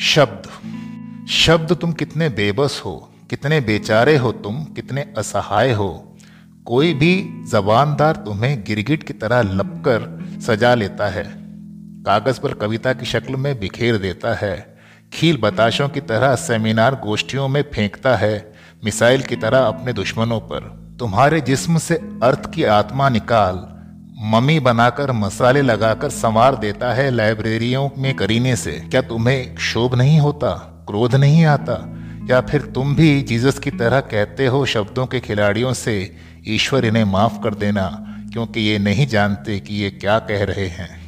शब्द। शब्द तुम कितने बेबस हो, कितने बेचारे हो तुम, कितने असहाय हो। कोई भी जबानदार तुम्हें गिरगिट की तरह लपकर सजा लेता है, कागज़ पर कविता की शक्ल में बिखेर देता है, खील बताशों की तरह सेमिनार गोष्ठियों में फेंकता है, मिसाइल की तरह अपने दुश्मनों पर। तुम्हारे जिस्म से अर्थ की आत्मा निकाल मम्मी बनाकर मसाले लगाकर संवार देता है लाइब्रेरियों में करीने से। क्या तुम्हें क्षोभ नहीं होता? क्रोध नहीं आता? या फिर तुम भी जीसस की तरह कहते हो शब्दों के खिलाड़ियों से, ईश्वर इन्हें माफ़ कर देना, क्योंकि ये नहीं जानते कि ये क्या कह रहे हैं?